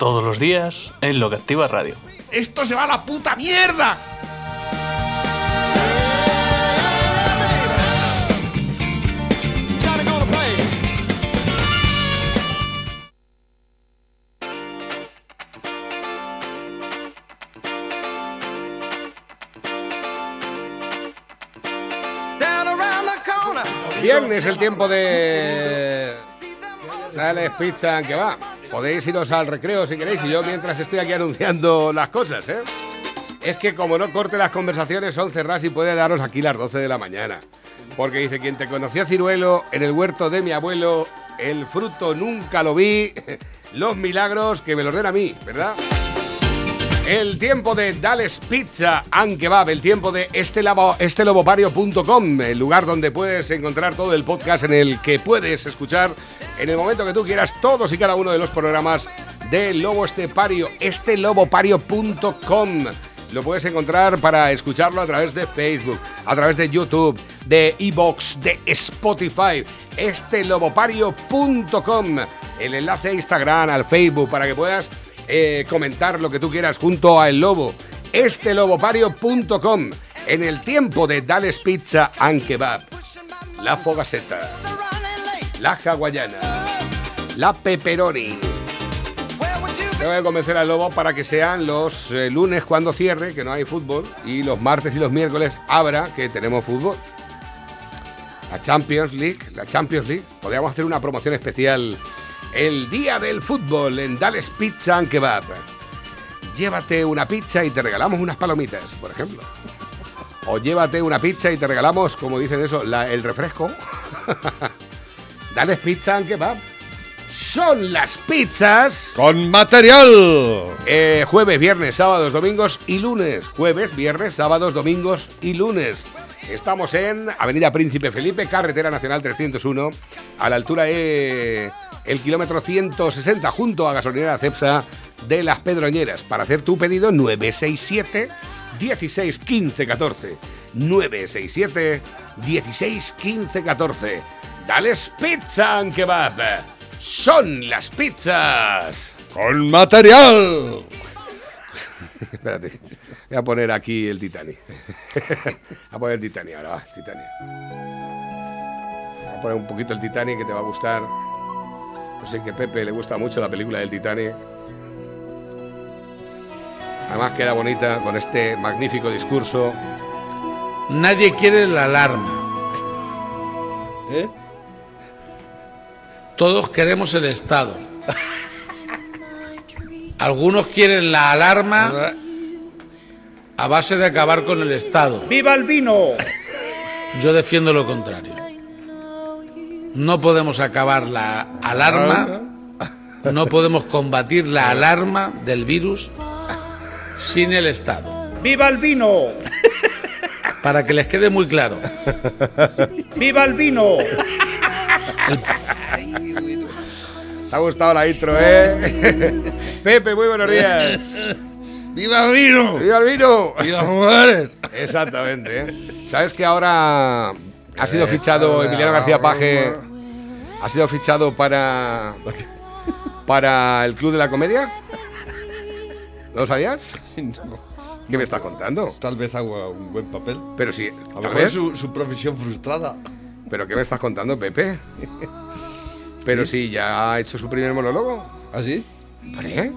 Todos los días en Lo que Activa Radio. ¡Esto se va a la puta mierda! Viernes, el tiempo de. Dale pizza que va. Podéis iros al recreo si queréis y yo mientras estoy aquí anunciando las cosas, ¿eh? Es que como no corte las conversaciones son cerradas y puede daros aquí las 12 de la mañana. Porque dice, quien te conoció ciruelo en el huerto de mi abuelo, el fruto nunca lo vi, los milagros que me los den a mí, ¿verdad? El tiempo de Dales Pizza and Kebab, el tiempo de este estelobopario.com, el lugar donde puedes encontrar todo el podcast en el que puedes escuchar en el momento que tú quieras todos y cada uno de los programas de Lobo Estepario, estelobopario.com. Lo puedes encontrar para escucharlo a través de Facebook, a través de YouTube, de Evox, de Spotify, estelobopario.com. El enlace a Instagram, al Facebook, para que puedas eh, comentar lo que tú quieras junto a El Lobo. Estelobopario.com. En el tiempo de Dales Pizza and Kebab. La Fogaceta. La Hawaiana. La Pepperoni. Tengo que convencer al Lobo para que sean los eh, lunes cuando cierre, que no hay fútbol, y los martes y los miércoles abra, que tenemos fútbol. La Champions League, la Champions League. Podríamos hacer una promoción especial el día del fútbol en Dales Pizza and Kebab. Llévate una pizza y te regalamos unas palomitas, por ejemplo. O llévate una pizza y te regalamos, como dicen eso, la- el refresco. Dales Pizza and Kebab. Son las pizzas Con material. eh, jueves, viernes, sábados, domingos y lunes. Jueves, viernes, sábados, domingos y lunes. Estamos en Avenida Príncipe Felipe, Carretera Nacional 301, a la altura de el kilómetro 160, junto a gasolinera Cepsa de Las Pedroñeras. Para hacer tu pedido, 967 16 15 14. 967 16 15 14. Dales Pizza and Kebab. Son las pizzas. Con material. Espérate, voy a poner aquí el Titanic. voy a poner el Titanic ahora, va, el Titanic. Voy a poner un poquito el Titanic que te va a gustar. No sé que a Pepe le gusta mucho la película del Titanic. Además queda bonita con este magnífico discurso. Nadie quiere la alarma. ¿Eh? Todos queremos el Estado. Algunos quieren la alarma a base de acabar con el Estado. ¡Viva el vino! Yo defiendo lo contrario. No podemos acabar la alarma, no podemos combatir la alarma del virus sin el Estado. ¡Viva el vino! Para que les quede muy claro. ¡Viva el vino! ¿Te ha gustado la intro, eh? Pepe, muy buenos días. ¡Viva el vino! ¡Viva el vino! ¡Viva las mujeres! Exactamente. ¿eh? ¿Sabes que ahora ha sido fichado Emiliano García Paje? ¿Ha sido fichado para para el Club de la Comedia? ¿No lo sabías? ¿Qué me estás contando? Tal vez haga un buen papel. Pero sí, A lo mejor su, su profesión frustrada. ¿Pero qué me estás contando, Pepe? Pero sí, ya ha hecho su primer monólogo. ¿Ah, sí? ¿Vale?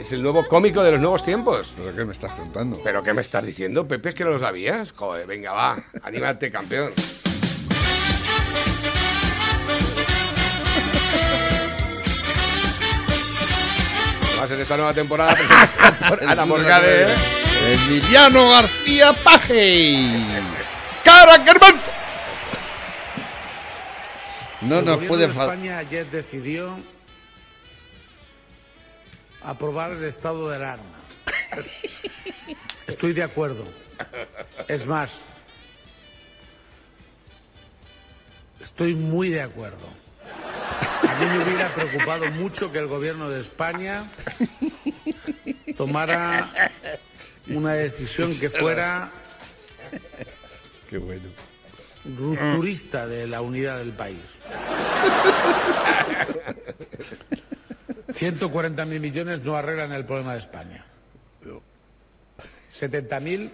Es el nuevo cómico de los nuevos tiempos. ¿Pero qué me estás contando? ¿Pero qué me estás diciendo, Pepe? ¿Es que no lo sabías? Joder, venga, va. Anímate, campeón. Además, en esta nueva temporada presentada por Ana Morgade. ¿eh? Emiliano García Paje. ¡Cara Germanzo! No nos puede de faltar. España ayer decidió aprobar el estado de alarma. Estoy de acuerdo. Es más, estoy muy de acuerdo. A mí me hubiera preocupado mucho que el gobierno de España tomara una decisión que fuera Qué bueno. rupturista de la unidad del país. 140 mil millones no arreglan el problema de España. 70 mil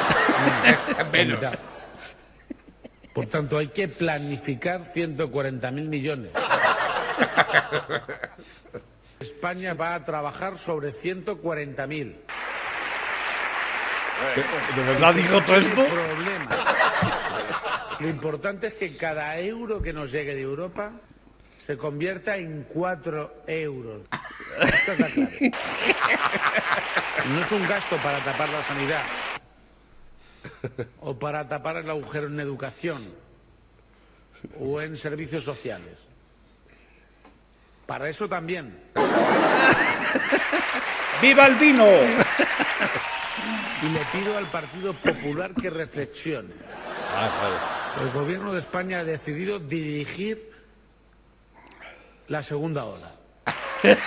menos. Por tanto, hay que planificar 140 mil millones. España va a trabajar sobre 140 mil. ¿De verdad dijo todo esto? problema. Lo importante es que cada euro que nos llegue de Europa se convierta en cuatro euros. Esto está claro. No es un gasto para tapar la sanidad o para tapar el agujero en educación o en servicios sociales. Para eso también. ¡Viva el vino! Y le pido al Partido Popular que reflexione. El gobierno de España ha decidido dirigir la segunda ola.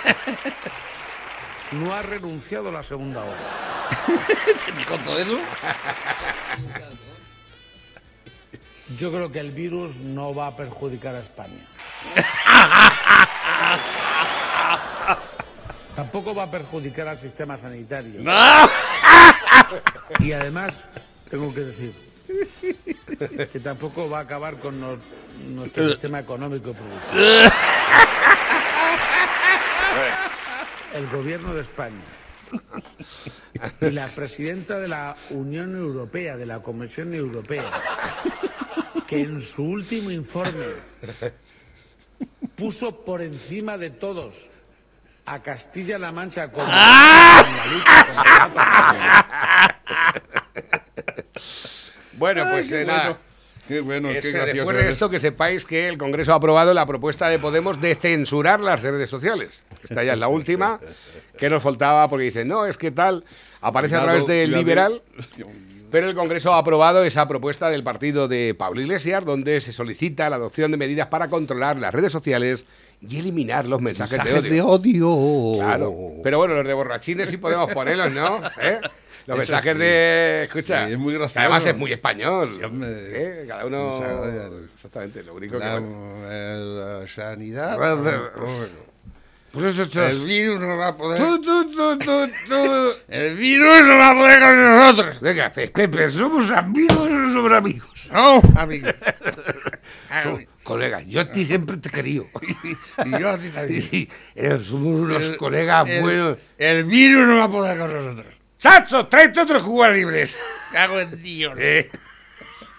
No ha renunciado a la segunda ola. ¿Con todo eso? Yo creo que el virus no va a perjudicar a España. Tampoco va a perjudicar al sistema sanitario. Y además, tengo que decir que tampoco va a acabar con no- nuestro sistema económico y productivo. El gobierno de España y la presidenta de la Unión Europea, de la Comisión Europea, que en su último informe puso por encima de todos a Castilla-La Mancha como en la lucha la. Bueno, pues nada. Qué bueno, Este, qué gracioso. después de esto, que sepáis que el Congreso ha aprobado la propuesta de Podemos de censurar las redes sociales. Esta ya es la última que nos faltaba porque dicen, no, es que tal, aparece a través del liberal, pero el Congreso ha aprobado esa propuesta del partido de Pablo Iglesias, donde se solicita la adopción de medidas para controlar las redes sociales y eliminar los mensajes, Mensajes de odio. odio. Claro. Pero bueno, los de borrachines sí podemos ponerlos, ¿no? ¿Eh? Los Eso mensajes sí. de. Escucha. Sí, es muy gracioso. Además es muy español. Sí, hombre. ¿Eh? Cada uno. Exactamente, lo único La, que. la sanidad. Pues eso, El virus no va a poder. Tú, tú, tú, tú, tú. El virus no va a poder con nosotros. Venga, Pe- Pepe, ¿somos amigos o no somos amigos? No, amigo. So- colega, yo a ti siempre te he querido. Y yo a ti también. Sí, eh, somos unos El- colegas el- buenos. El virus no va a poder con nosotros. ¡Chacho, tráete otros jugadores libres! Cago en Dios. Eh.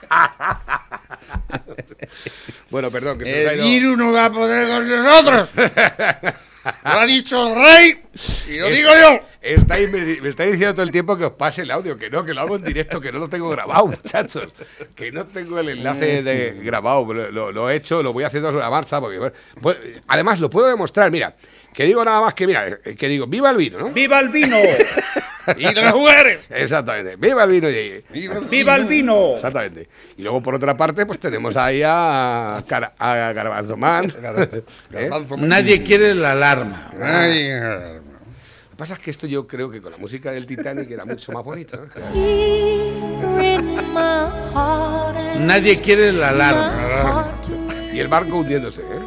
bueno, perdón, que se El virus no va a poder con nosotros. Lo ha dicho el rey y lo Es- digo yo. Estáis, me, me estáis diciendo todo el tiempo que os pase el audio, que no, que lo hago en directo, que no lo tengo grabado, muchachos. Que no tengo el enlace de grabado, lo, lo- lo he hecho, lo voy haciendo sobre la marcha. Porque, pues, además, lo puedo demostrar, mira, que digo nada más que, mira, eh, que digo, viva el vino, ¿no? ¡Viva el vino! Y los jugadores. Exactamente, viva el vino y ¡Viva el vino! Exactamente. Y luego, por otra parte, pues tenemos ahí a, Car- a Garbanzo Man. ¿Eh? Nadie quiere la alarma. Ay, Lo que pasa es que esto yo creo que con la música del Titanic era mucho más bonito. ¿no? Nadie quiere la alarma. Y el barco hundiéndose, ¿eh?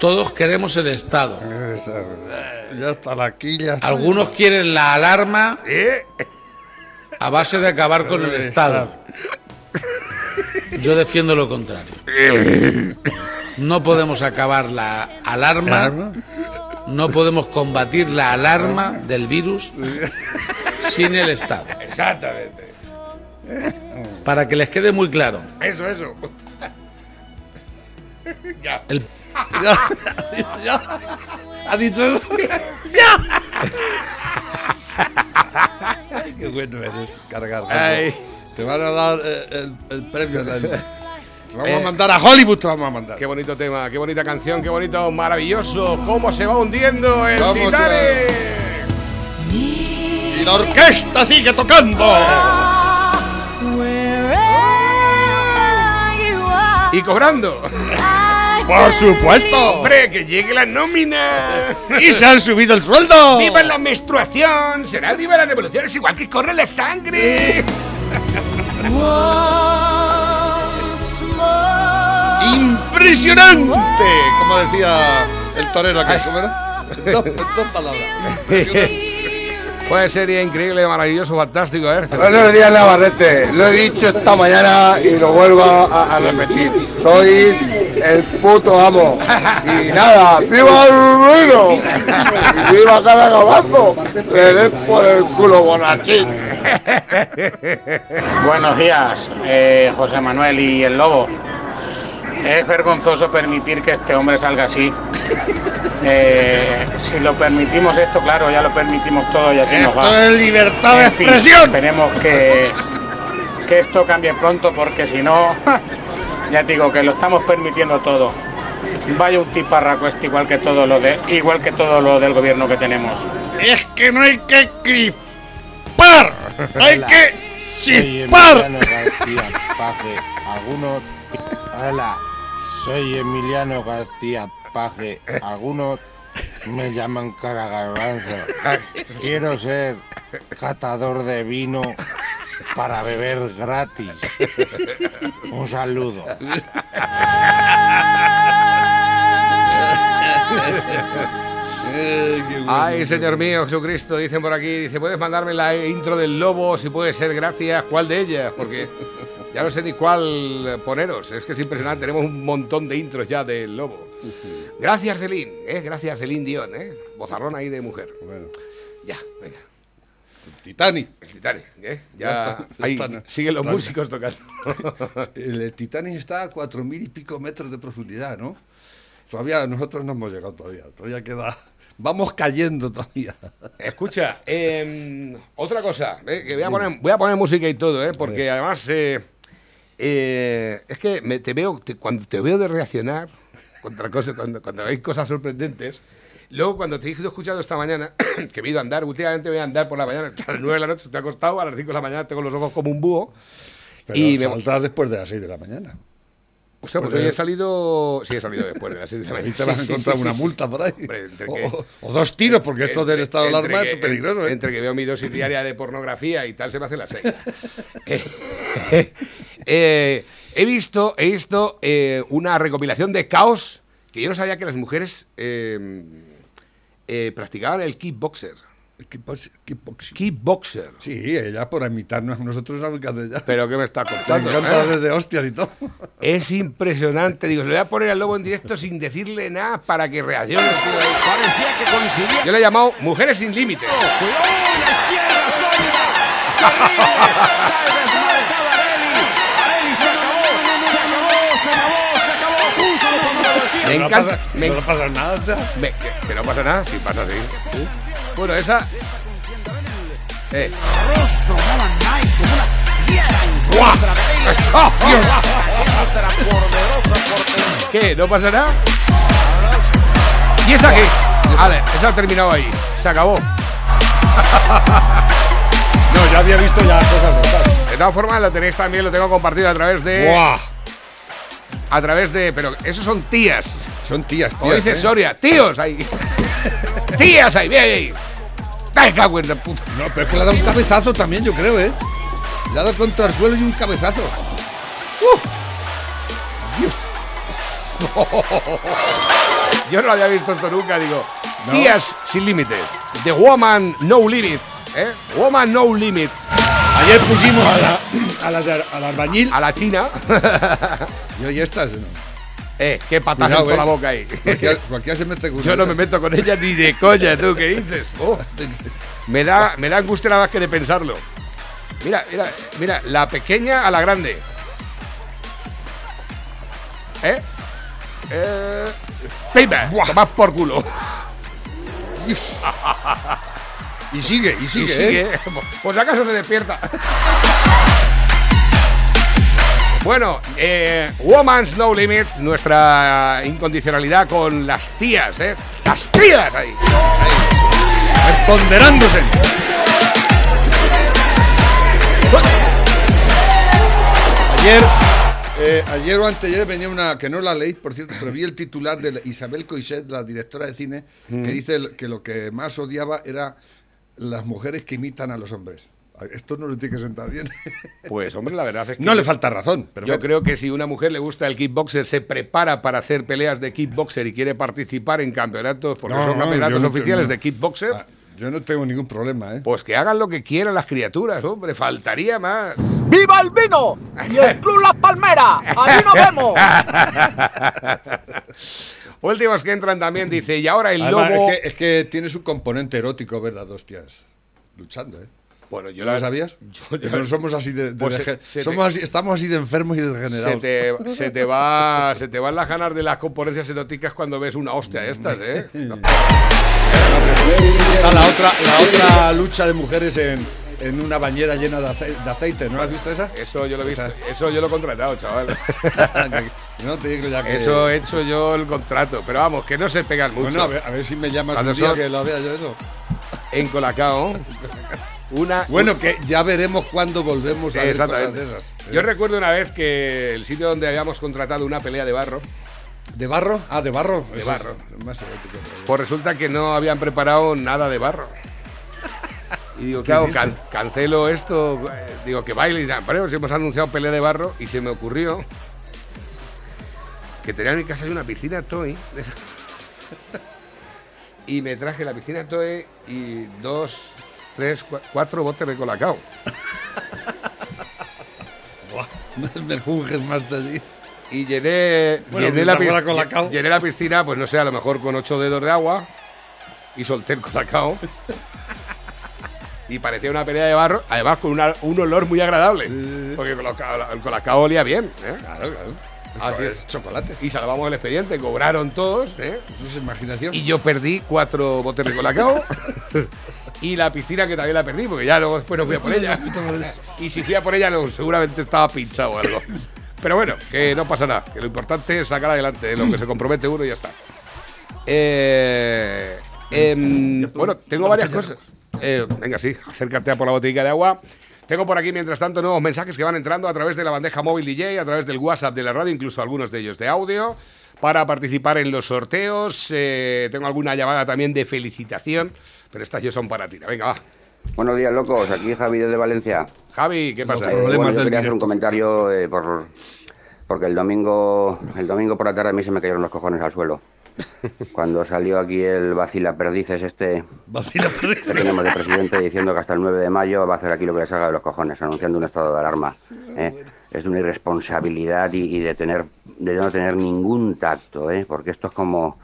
Todos queremos el Estado. Ya está la quilla. Algunos quieren la alarma ¿Eh? a base de acabar con el Estado. Yo defiendo lo contrario. No podemos acabar la alarma, no podemos combatir la alarma del virus sin el Estado. Exactamente. Para que les quede muy claro, Eso, eso. ya. el Ya. ¿Ha dicho eso? Ay, qué bueno eres, cargar. Ay. Te van a dar eh, el, el premio Te vamos a mandar a Hollywood, te vamos a mandar. Qué bonito tema, qué bonita canción, qué bonito, maravilloso. Cómo se va hundiendo el Vamos a- Titanic. Y la orquesta sigue tocando. Y cobrando. Por supuesto. Hombre, que llegue la nómina. Y se han subido el sueldo. ¡Viva la menstruación! ¡Será viva la revolución! Es igual que corre la sangre. Impresionante. Como decía el torero aquel. ¿Cómo era? Dos, dos palabras. Pues sería increíble, maravilloso, fantástico, ¿eh? Buenos días, Navarrete. Lo he dicho esta mañana y lo vuelvo a, a repetir. Sois el puto amo. Y nada, ¡viva el ruido! ¡Y viva cada gabazo! ¡Le den por el culo, bonachín! Buenos días, eh, José Manuel y el Lobo. Es vergonzoso permitir que este hombre salga así. Eh, si lo permitimos esto, claro, ya lo permitimos todo y así nos va. es libertad de En fin, expresión. esperemos que, que esto cambie pronto porque si no, ya te digo que lo estamos permitiendo todo. Vaya un tiparraco este igual que todo lo de igual que todo lo del gobierno que tenemos. Es que no hay que crispar. Hay que chispar. García Paje. Algunos. Hola, soy Emiliano García Paje. Algunos me llaman cara garbanzo. Quiero ser catador de vino para beber gratis. Un saludo. Ay, Señor mío, Jesucristo, dicen por aquí, dice, ¿puedes mandarme la intro del lobo? Si puede ser, gracias. ¿Cuál de ellas? Porque ya no sé ni cuál poneros. Es que es impresionante, tenemos un montón de intros ya del lobo. Gracias, Celine, ¿eh? Gracias, Celine Dion, ¿eh? Bozarrón ahí de mujer. Bueno, Ya, venga. Titanic. El Titanic, ¿eh? Ya Ya, ahí siguen los músicos tocando. El, el Titanic está a cuatro mil y pico metros de profundidad, ¿no? Todavía nosotros no hemos llegado todavía. Todavía queda. Vamos cayendo todavía. Escucha, em, otra cosa, eh, que voy a, poner, voy a poner música y todo, eh, porque además eh, eh, es que me- te veo, te- cuando te veo de reaccionar contra cosas, cuando, cuando hay cosas sorprendentes, luego cuando te he ido escuchando esta mañana, que me he ido a andar, últimamente voy a andar por la mañana, a las 9 de la noche estoy acostado, a las 5 de la mañana tengo los ojos como un búho. Pero y me, después de las 6 de la mañana. Hostia, pues pues, hoy es salido. Sí, he salido después de las 6 de la mañana. te vas a sí, encontrar sí, una sí, multa por ahí. Hombre, o, o dos tiros, porque esto del estado de alarma es peligroso, ¿eh? Entre que veo mi dosis diaria de pornografía y tal, se me hace la seis. Eh, eh, he visto, he visto eh, una recopilación de caos que yo no sabía que las mujeres practicaban el kickboxer. Kickbox- kickboxing. Kickboxer. Sí, ella por imitarnos a nosotros que hace ya. Pero ¿qué me está contando? encanta eh? desde hostias y todo. Es impresionante. Digo, se lo voy a poner al lobo en directo sin decirle nada para que reaccione. Parecía que coincidía. Yo le he llamado Mujeres sin Límites. Me No encanta. pasa, me no pasa nada. me- que, no pasa nada, sí pasa así. Bueno, esa. Eh. ¡Guau! ¡Oh, Dios! ¿Qué? ¿No pasa nada? ¿Y esa qué? Vale, esa ha terminado ahí. Se acabó. No, ya había visto ya cosas de. De todas formas, lo tenéis también, lo tengo compartido a través de. ¡Buah! A través de. Pero esos son tías. Son tías, Como tías. dice ¿eh? Soria, tíos ahí. tías ahí, bien ahí. ¡Ay, cago en la puta! No, pero es que le ha dado un cabezazo también, yo creo, ¿eh? Le ha dado contra el suelo y un cabezazo. Dios. Yo no había visto esto nunca, digo. Tías sin límites. The Woman No Limits. ¿eh? Woman No Limits. Ayer pusimos a la, a la, de- al albañil A la China. y hoy estas. ¿no? Eh, qué Cuidado, por la eh. boca ahí. Cualquiera, cualquiera se mete con Yo no me meto con ella ni de coña, tú, ¿qué dices? Oh, me, da, me da angustia nada más que de pensarlo. Mira, mira, mira, la pequeña a la grande. ¿Eh? Eh. ¡Pimba! Tomás por culo. Y sigue, y Y sigue, sigue, ¿eh? Pues acaso se despierta. Bueno, eh, Woman's No Limits, nuestra incondicionalidad con las tías, ¿eh? Las tías ahí. Ponderándose. Ayer, eh, ayer o anteayer venía una, que no la leí, por cierto, pero vi el titular de Isabel Coixet, la directora de cine, Mm. que dice el- que lo que más odiaba era las mujeres que imitan a los hombres. Esto no le tiene que sentar bien. Pues hombre, la verdad es que No le falta razón, pero yo bueno. creo que si una mujer le gusta el kickboxer, se prepara para hacer peleas de kickboxer y quiere participar en campeonatos, porque No, son no, campeonatos oficiales de kickboxer, Ah, yo no tengo ningún problema, ¿eh? pues que hagan lo que quieran las criaturas, hombre, faltaría más. ¡Viva el vino! ¡Y el Club Las Palmeras! ¡Allí nos vemos! Últimos que entran también, dice, y ahora el Además, lobo... es, que, es que tiene su componente erótico ver las hostias luchando, ¿eh? Bueno, yo ¿No la- lo sabías? yo- no somos así de, de Pues se- te- así- estamos así de enfermos y Se degenerados. te, se te va se te van las ganas de las componencias eróticas cuando ves una hostia estas, ¿eh? Está la otra, la otra lucha de mujeres en, en una bañera llena de, ace- de aceite, ¿no la has visto esa? Eso yo lo he visto, eso yo lo he contratado, chaval. no te digo ya que... Eso he hecho yo el contrato, pero vamos, que no se pegan mucho. Bueno, a ver, a ver si me llamas Cuando un día que lo vea yo eso. En Colacao, una Bueno, que ya veremos cuándo volvemos a ver cosas de esas. Yo recuerdo una vez que el sitio donde habíamos contratado una pelea de barro, ¿De barro? Ah, de barro. De Eso barro. más erótico, pero- pues resulta que no habían preparado nada de barro. Y digo, claro, dices? can- cancelo esto, eh, digo que baile pero si hemos anunciado pelea de barro y se me ocurrió que tenía en mi casa una piscina toy y me traje la piscina toy y dos, tres, cua- cuatro botes de colacao. Buah, no me juzgues más de ti. Y llené, Bueno, llené, la, llené piscina, pues no sé, a lo mejor con ocho dedos de agua y solté el colacao. y parecía una pelea de barro, además con una- un olor muy agradable. Porque el colacao, el colacao olía bien. ¿eh? Claro, claro. Así es chocolate. Y salvamos el expediente, cobraron todos. ¿eh? Eso es imaginación. Y yo perdí cuatro botes de colacao. y la piscina que también la perdí, porque ya luego después no fui a por ella. y si fui a por ella, no, seguramente estaba pinchado o algo. Pero bueno, que no pasa nada. Que lo importante es sacar adelante lo que se compromete uno y ya está. Eh, em, bueno, tengo varias cosas. Eh, venga, sí, acércate a por la botella de agua. Tengo por aquí, mientras tanto, nuevos mensajes que van entrando a través de la bandeja móvil DJ, a través del WhatsApp de la radio, incluso algunos de ellos de audio, para participar en los sorteos. Eh, tengo alguna llamada también de felicitación, pero estas yo son para ti. Venga, va. Buenos días, locos. Aquí Javi desde Valencia. Javi, ¿qué pasa? Eh, bueno, yo quería hacer un comentario eh, por, porque el domingo, el domingo por la tarde a mí se me cayeron los cojones al suelo. Cuando salió aquí el vacila perdices este que tenemos de presidente diciendo que hasta el 9 de mayo va a hacer aquí lo que le salga de los cojones, anunciando un estado de alarma. ¿eh? Es de una irresponsabilidad y, y de tener de no tener ningún tacto, ¿eh? porque esto es como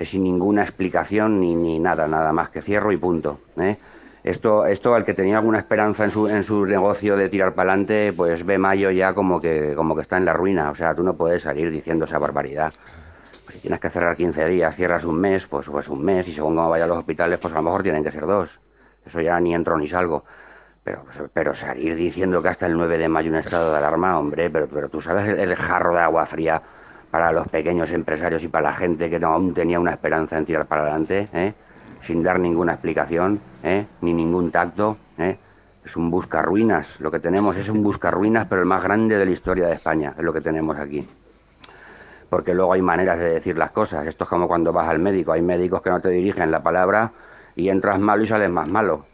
es sin ninguna explicación ni, ni nada, nada más que cierro y punto. ¿eh? Esto, esto al que tenía alguna esperanza en su, en su negocio de tirar para adelante, pues ve mayo ya como que, como que está en la ruina. O sea, tú no puedes salir diciendo esa barbaridad. Si tienes que cerrar 15 días, cierras un mes, pues, pues un mes, y según cómo vaya a los hospitales, pues a lo mejor tienen que ser dos. Eso ya ni entro ni salgo. Pero, pero salir diciendo que hasta el 9 de mayo un estado de alarma, hombre, pero, pero tú sabes el, jarro de agua fría para los pequeños empresarios y para la gente que aún tenía una esperanza en tirar para adelante, ¿eh? sin dar ninguna explicación, ¿eh? ni ningún tacto. ¿eh? Es un buscarruinas, lo que tenemos es un buscarruinas, pero el más grande de la historia de España, es lo que tenemos aquí porque luego hay maneras de decir las cosas. Esto es como cuando vas al médico. Hay médicos que no te dirigen la palabra y entras malo y sales más malo.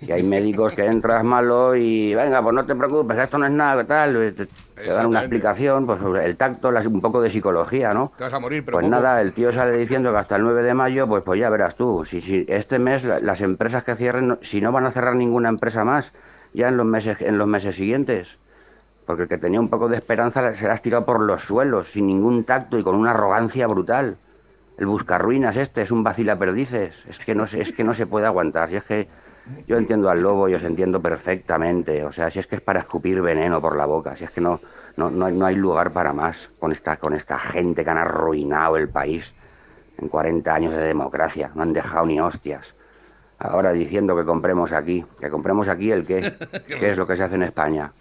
Y hay médicos que entras malo y venga, pues no te preocupes, esto no es nada, tal. Te, te dan una explicación, pues el tacto, las- un poco de psicología, ¿no? Te vas a morir, pero Pues poco. nada, el tío sale diciendo que hasta el 9 de mayo, pues, pues ya verás tú. Si, si este mes la- las empresas que cierren, si no van a cerrar ninguna empresa más, ya en los meses, en los meses siguientes. Porque el que tenía un poco de esperanza se la has tirado por los suelos, sin ningún tacto y con una arrogancia brutal. El buscarruinas este es un vacila perdices. Es que no se, es que no se puede aguantar. Si es que yo entiendo al lobo y os entiendo perfectamente. O sea, si es que es para escupir veneno por la boca. Si es que no, no, no, hay, no hay lugar para más con esta, con esta gente que han arruinado el país en 40 años de democracia. No han dejado ni hostias. Ahora diciendo que compremos aquí. Que compremos aquí el qué. ¿Qué es lo que se hace en España?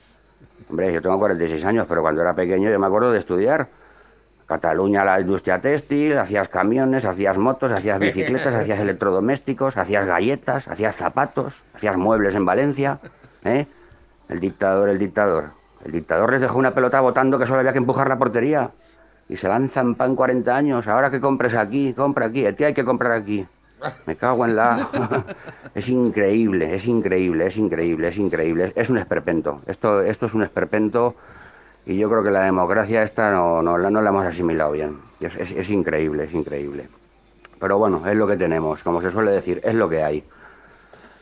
Hombre, yo tengo 46 años, pero cuando era pequeño yo me acuerdo de estudiar. Cataluña, la industria textil, hacías camiones, hacías motos, hacías bicicletas, hacías electrodomésticos, hacías galletas, hacías zapatos, hacías muebles en Valencia. ¿eh? El dictador, el dictador. El dictador les dejó una pelota votando que solo había que empujar la portería. Y se lanzan pan 40 años. Ahora que compres aquí, compra aquí. ¿Qué hay que comprar aquí? Me cago en la... es increíble, es increíble, es increíble, es increíble. Es un esperpento. Esto, esto es un esperpento y yo creo que la democracia esta no, no, la- no la hemos asimilado bien. Es, es- es increíble, es increíble. Pero bueno, es lo que tenemos. Como se suele decir, es lo que hay.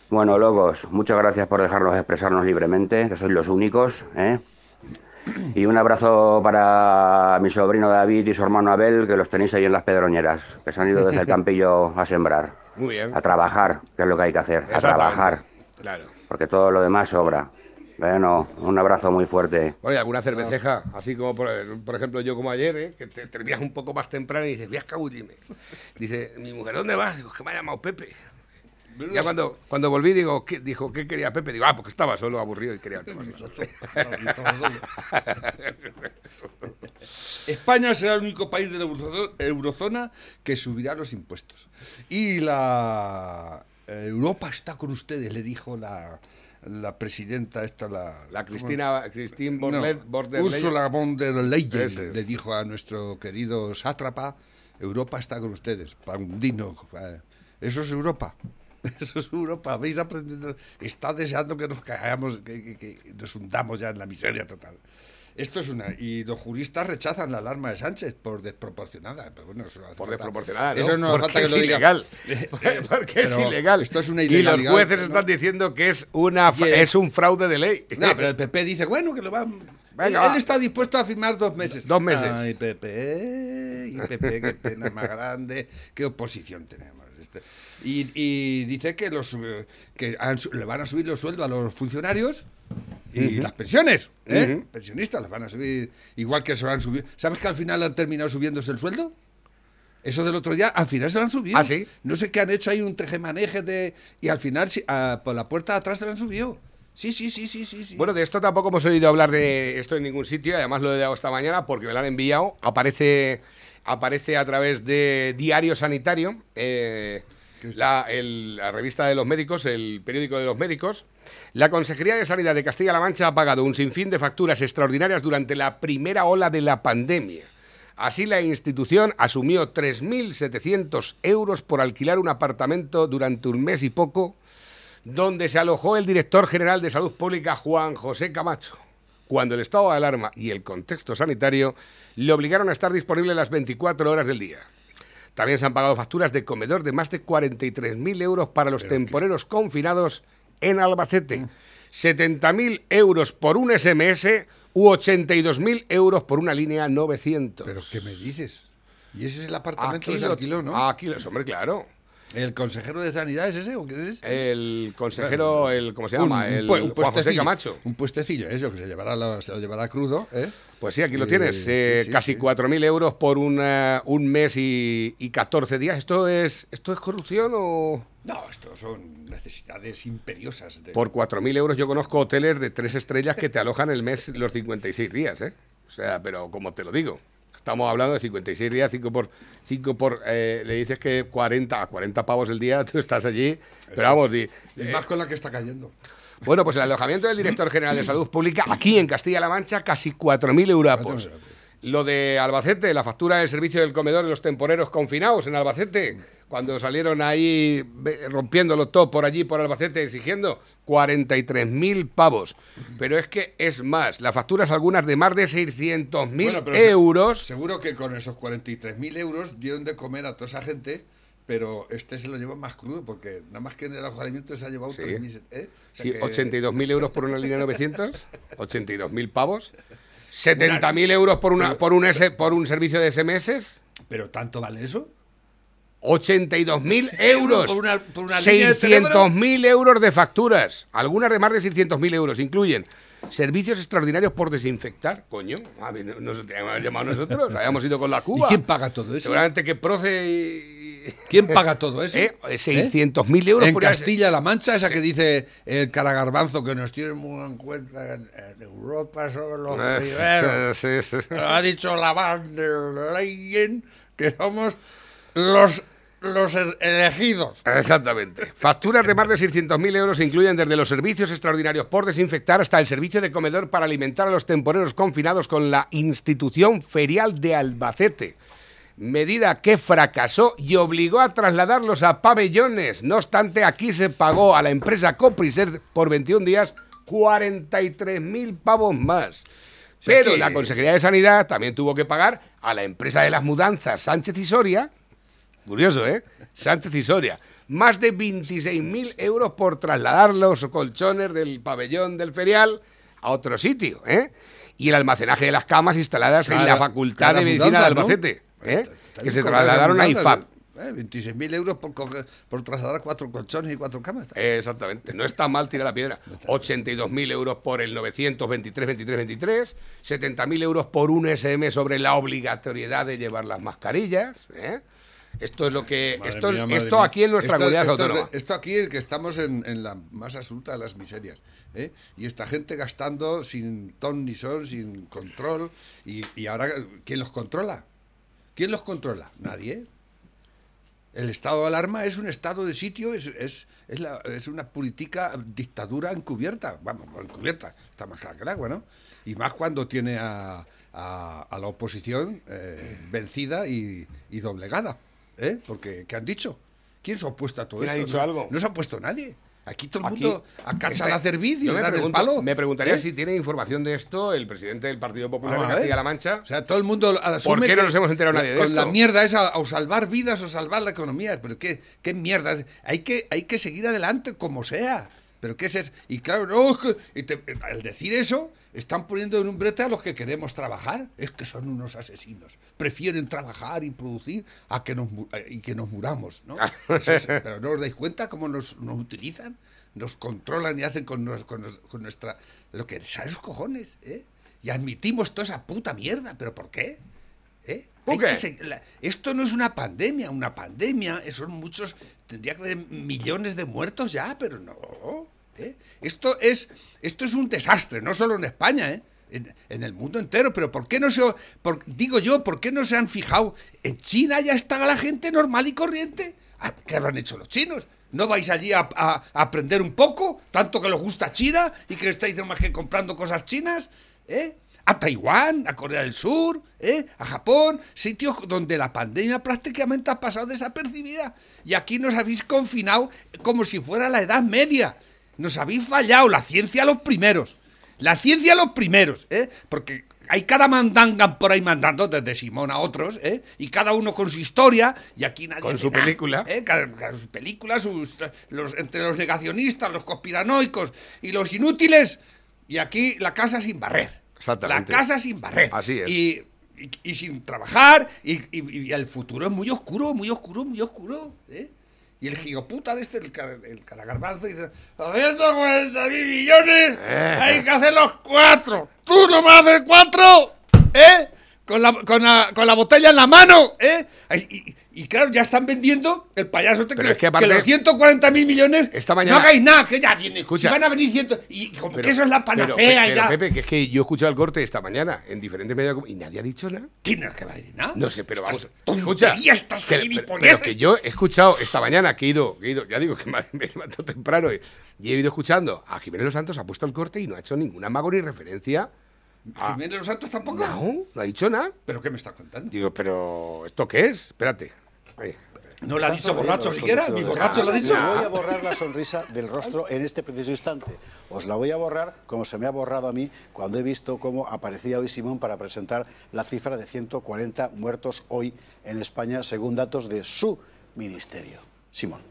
Bueno, locos, muchas gracias por dejarnos expresarnos libremente, que sois los únicos. ¿eh? Y un abrazo para mi sobrino David y su hermano Abel, que los tenéis ahí en las pedroñeras, que se han ido desde el campillo a sembrar, Muy bien. a trabajar, que es lo que hay que hacer, a trabajar, Claro. porque todo lo demás sobra. Bueno, un abrazo muy fuerte. Bueno, y alguna cerveceja, así como por, por ejemplo yo como ayer, ¿eh? que te terminas un poco más temprano y dices, voy a escabullirme. Dice, mi mujer, ¿dónde vas? Digo, que me ha llamado Pepe. Ya cuando, cuando volví, digo, ¿qué, dijo, ¿qué quería Pepe? Digo, ah, porque estaba solo, aburrido y quería tomar. España será el único país de la eurozo- eurozona que subirá los impuestos. Y la eh, Europa está con ustedes, le dijo la, la presidenta esta, la, La Cristina, Christine No, Borlet. Úrsula von der Leyen es. le dijo a nuestro querido sátrapa, Europa está con ustedes, Pandino. eh, Eso es Europa. Eso es Europa. Habéis aprendido. Está deseando que nos caigamos, que, que- que nos hundamos ya en la miseria total. Esto es una. Y los juristas rechazan la alarma de Sánchez por desproporcionada. Pero bueno, eso no hace Por falta- desproporcionada, ¿no? Eso no Porque falta que es lo diga. ilegal. Eh, Porque es ilegal. Esto es una y ilegalidad. los jueces ¿no? están diciendo que es, una, Y es un fraude de ley. No, pero el PP dice, bueno, que lo va... Venga, él está dispuesto a firmar dos meses. Dos meses. Ay, PP, y PP, qué pena más grande, qué oposición tenemos. Este. Y, y dice que los eh, que han le van a subir los sueldos a los funcionarios y las pensiones, ¿eh? Pensionistas las van a subir igual que se lo han subido. ¿Sabes que al final han terminado subiéndose el sueldo? Eso del otro día, al final se lo han subido. ¿Ah, sí? No sé qué han hecho ahí un tejemaneje de. Y al final, sí, ah, por la puerta de atrás se lo han subido. Sí, sí, sí, sí, sí. sí. Bueno, de esto tampoco hemos oído hablar de esto en ningún sitio, además lo he dado esta mañana porque me lo han enviado. Aparece, aparece a través de Diario Sanitario, eh, la, el- la revista de los médicos, el periódico de los médicos. La Consejería de Sanidad de Castilla-La Mancha ha pagado un sinfín de facturas extraordinarias durante la primera ola de la pandemia. Así la institución asumió 3.700 euros por alquilar un apartamento durante un mes y poco donde se alojó el director general de Salud Pública, Juan José Camacho, cuando el estado de alarma y el contexto sanitario le obligaron a estar disponible las 24 horas del día. También se han pagado facturas de comedor de más de 43.000 euros para los temporeros confinados en Albacete, 70.000 euros por un SMS u 82.000 euros por una línea 900. ¿Pero qué me dices? Y ese es el apartamento que se lo- alquiló, ¿no? Aquí, hombre, claro. ¿El consejero de Sanidad es ese o qué es ese? El consejero, el, ¿cómo se llama? Un- el un Juan José. Camacho. Un puestecillo, eso, que se, llevará la- se lo llevará crudo. ¿eh? Pues sí, aquí lo Eh, tienes. sí, eh, sí, casi sí. 4.000 euros por una- un mes y, y 14 días. ¿Esto es, ¿Esto es corrupción o...? No, esto son necesidades imperiosas. De... Por 4.000 euros yo conozco hoteles de tres estrellas que te alojan el mes los 56 días, ¿eh? O sea, pero como te lo digo, estamos hablando de 56 días, 5 por... 5 por eh, le dices que 40, a 40 pavos el día, tú estás allí. Pero vamos, Y eh, más con la que está cayendo. bueno, pues el alojamiento del director general de Salud Pública aquí en Castilla-La Mancha, casi 4.000 euros. Lo de Albacete, la factura del servicio del comedor de los temporeros confinados en Albacete, cuando salieron ahí rompiéndolo todo por allí, por Albacete, exigiendo 43.000 pavos. Pero es que es más, las facturas algunas de más de 600.000 Bueno, pero se- euros. seguro que con esos 43.000 euros dieron de comer a toda esa gente, pero este se lo lleva más crudo, porque nada más que en el alojamiento se ha llevado Sí. 3.000. ¿eh? O sea Sí, que- 82.000 euros por una línea 900, 82.000 pavos, 70.000 euros por, una, por, un S, por un servicio de SMS. ¿Pero tanto vale eso? 82.000 euros. Por una- por una línea de 600.000 euros de facturas. Algunas de más de 600.000 euros. Incluyen servicios extraordinarios por desinfectar. Coño, a mí no, no se te hemos llamado nosotros. Habíamos ido con la Cuba. ¿Y quién paga todo eso? Seguramente que Proce y, ¿Quién paga todo eso? ¿Eh? 600.000 euros En por Castilla-La Mancha, esa que dice el caragarbanzo que nos tiene muy en cuenta en, Europa son los Eh, primeros. sí, sí. Ha dicho la Van der Leyen que somos los, los e- elegidos. Exactamente. Facturas de más de 600.000 euros incluyen desde los servicios extraordinarios por desinfectar hasta el servicio de comedor para alimentar a los temporeros confinados con la institución ferial de Albacete. Medida que fracasó y obligó a trasladarlos a pabellones. No obstante, aquí se pagó a la empresa Copriser por 21 días 43.000 pavos más. Pero la Consejería de Sanidad también tuvo que pagar a la empresa de las mudanzas Sánchez y Soria Curioso, ¿eh? Sánchez y Soria. Más de 26.000 euros por trasladar los colchones del pabellón del ferial a otro sitio, ¿eh? Y el almacenaje de las camas instaladas en la Facultad de Medicina de ¿no? Albacete, ¿eh? Que se trasladaron a IFAP. ¿eh? 26.000 euros por, coger- por trasladar cuatro colchones y cuatro camas. Exactamente, no está mal tirar la piedra. 82.000 euros por el 923-23-23, 70.000 euros por un SM sobre la obligatoriedad de llevar las mascarillas. ¿eh? Esto es lo que. Madre esto mía, esto mía. aquí en nuestra Esto- comunidad esto autónoma. esto aquí es que estamos en, en la más absoluta de las miserias. ¿eh? Y esta gente gastando sin ton ni son, sin control. Y, y ahora, ¿quién los controla? ¿Quién los controla? Nadie. El estado de alarma es un estado de sitio, es, es, es, la- es una política dictadura encubierta. Vamos, encubierta, está más clara que el agua, ¿no? Y más cuando tiene a, a- a la oposición eh, vencida y, y doblegada. ¿Eh? Porque, ¿qué han dicho? ¿Quién se ha opuesto a todo ¿Quién ha esto? dicho no, algo? no se ha opuesto nadie. Aquí todo el mundo acacha la cerviz y le me, dan el palo. me preguntaría ¿eh? si tiene información de esto el presidente del Partido Popular de. Castilla-La Mancha. O sea, todo el mundo asume ¿Por qué no nos hemos enterado nadie de con esto? la mierda esa o salvar vidas o salvar la economía. Pero qué, qué mierda. Hay que, hay que seguir adelante como sea. Pero qué es eso? Y claro, no, es que- y te- al decir eso, están poniendo en un brete a los que queremos trabajar. Es que son unos asesinos. Prefieren trabajar y producir a que nos, mu- y que nos muramos. ¿no? Es- pero no os dais cuenta cómo nos, nos utilizan, nos controlan y hacen con, nos- con nos- con nuestra. Lo que sale los cojones, ¿eh? Y admitimos toda esa puta mierda. ¿Pero por qué? ¿Eh? ¿Por Hay qué? que se- la- esto no es una pandemia, una pandemia eh, son muchos, tendría que haber millones de muertos ya, pero no. ¿Eh? Esto es esto es un desastre, no solo en España, ¿eh? en, el mundo entero. Pero ¿por qué no se, por- digo yo, por qué no se han fijado? En China ya está la gente normal y corriente. Ah, ¿Qué habrán hecho los chinos? ¿No vais allí a aprender un poco? Tanto que les gusta China y que estáis más que comprando cosas chinas, ¿eh? a Taiwán, a Corea del Sur, ¿eh? a Japón, sitios donde la pandemia prácticamente ha pasado desapercibida. Y aquí nos habéis confinado como si fuera la Edad Media. Nos habéis fallado, la ciencia a los primeros. La ciencia a los primeros, ¿eh? Porque hay cada mandangan por ahí mandando, desde Simón a otros, ¿eh? Y cada uno con su historia, y aquí nadie... Con su nada, película. ¿eh? Cada, cada su película, sus, los, entre los negacionistas, los conspiranoicos y los inútiles, y aquí la casa sin barrer. Exactamente. La casa sin barrer. Así es. Y, y- y sin trabajar, y el futuro es muy oscuro, muy oscuro, muy oscuro. ¿eh? Y el gigoputa de este, el, el caragarbanzo, dice: 140 mil millones, Eh. hay que hacer los cuatro. ¡Tú no vas a hacer cuatro! ¿Eh? Con la, con, la, con la botella en la mano, ¿eh? Y, y claro, ya están vendiendo el payaso este Pero que, es que aparte- los 140 mil millones Esta mañana- no hagáis nada, que ya viene. Escucha. Si van a venir ciento, y como Pero- que eso es la pero, panacea pero, ya. Pepe, que es que yo he escuchado el corte esta mañana en diferentes medios y nadie ha dicho nada. ¿Quién es que va a decir nada? No sé, pero. Tonterías, Escucha, estas pero, pero- pero que yo he escuchado esta mañana que he ido, que he ido ya digo que me me he levantado temprano y, y he ido escuchando a Jiménez Los Santos, ha puesto el corte y no ha hecho ningún amago ni referencia. a- Jiménez Los Santos tampoco. No, no ha dicho nada. ¿Pero qué me estás contando? Digo, pero ¿esto qué es? Espérate. ¿No lo ha dicho borracho siquiera? ¿Ni borracho lo ha dicho? Les voy a borrar la sonrisa del rostro en este preciso instante. Os la voy a borrar como se me ha borrado a mí cuando he visto cómo aparecía hoy Simón para presentar la cifra de 140 muertos hoy en España, según datos de su ministerio. Simón.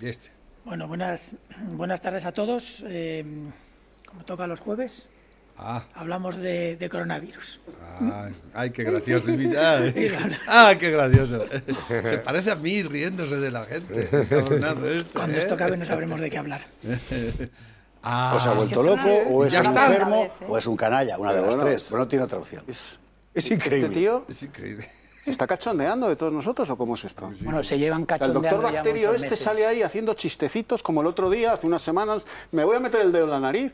Y este. Bueno, buenas, buenas tardes a todos. Eh, como toca los jueves, Ah, hablamos de, de coronavirus. ay, ay, qué gracioso. Ah, qué gracioso. Se parece a mí riéndose de la gente. este, Cuando ¿eh? esto acabe no sabremos de qué hablar. Ah, ¿O se ha vuelto loco, o es Ya un está. enfermo, o es un canalla, una de las tres. Pero no tiene otra opción. Es, es increíble. Es increíble. ¿Se está cachondeando de todos nosotros o cómo es esto? Bueno, se llevan O sea, el cachondeando doctor ya Bacterio muchos este meses. sale ahí haciendo chistecitos como el otro día, hace unas semanas, me voy a meter el dedo en la nariz.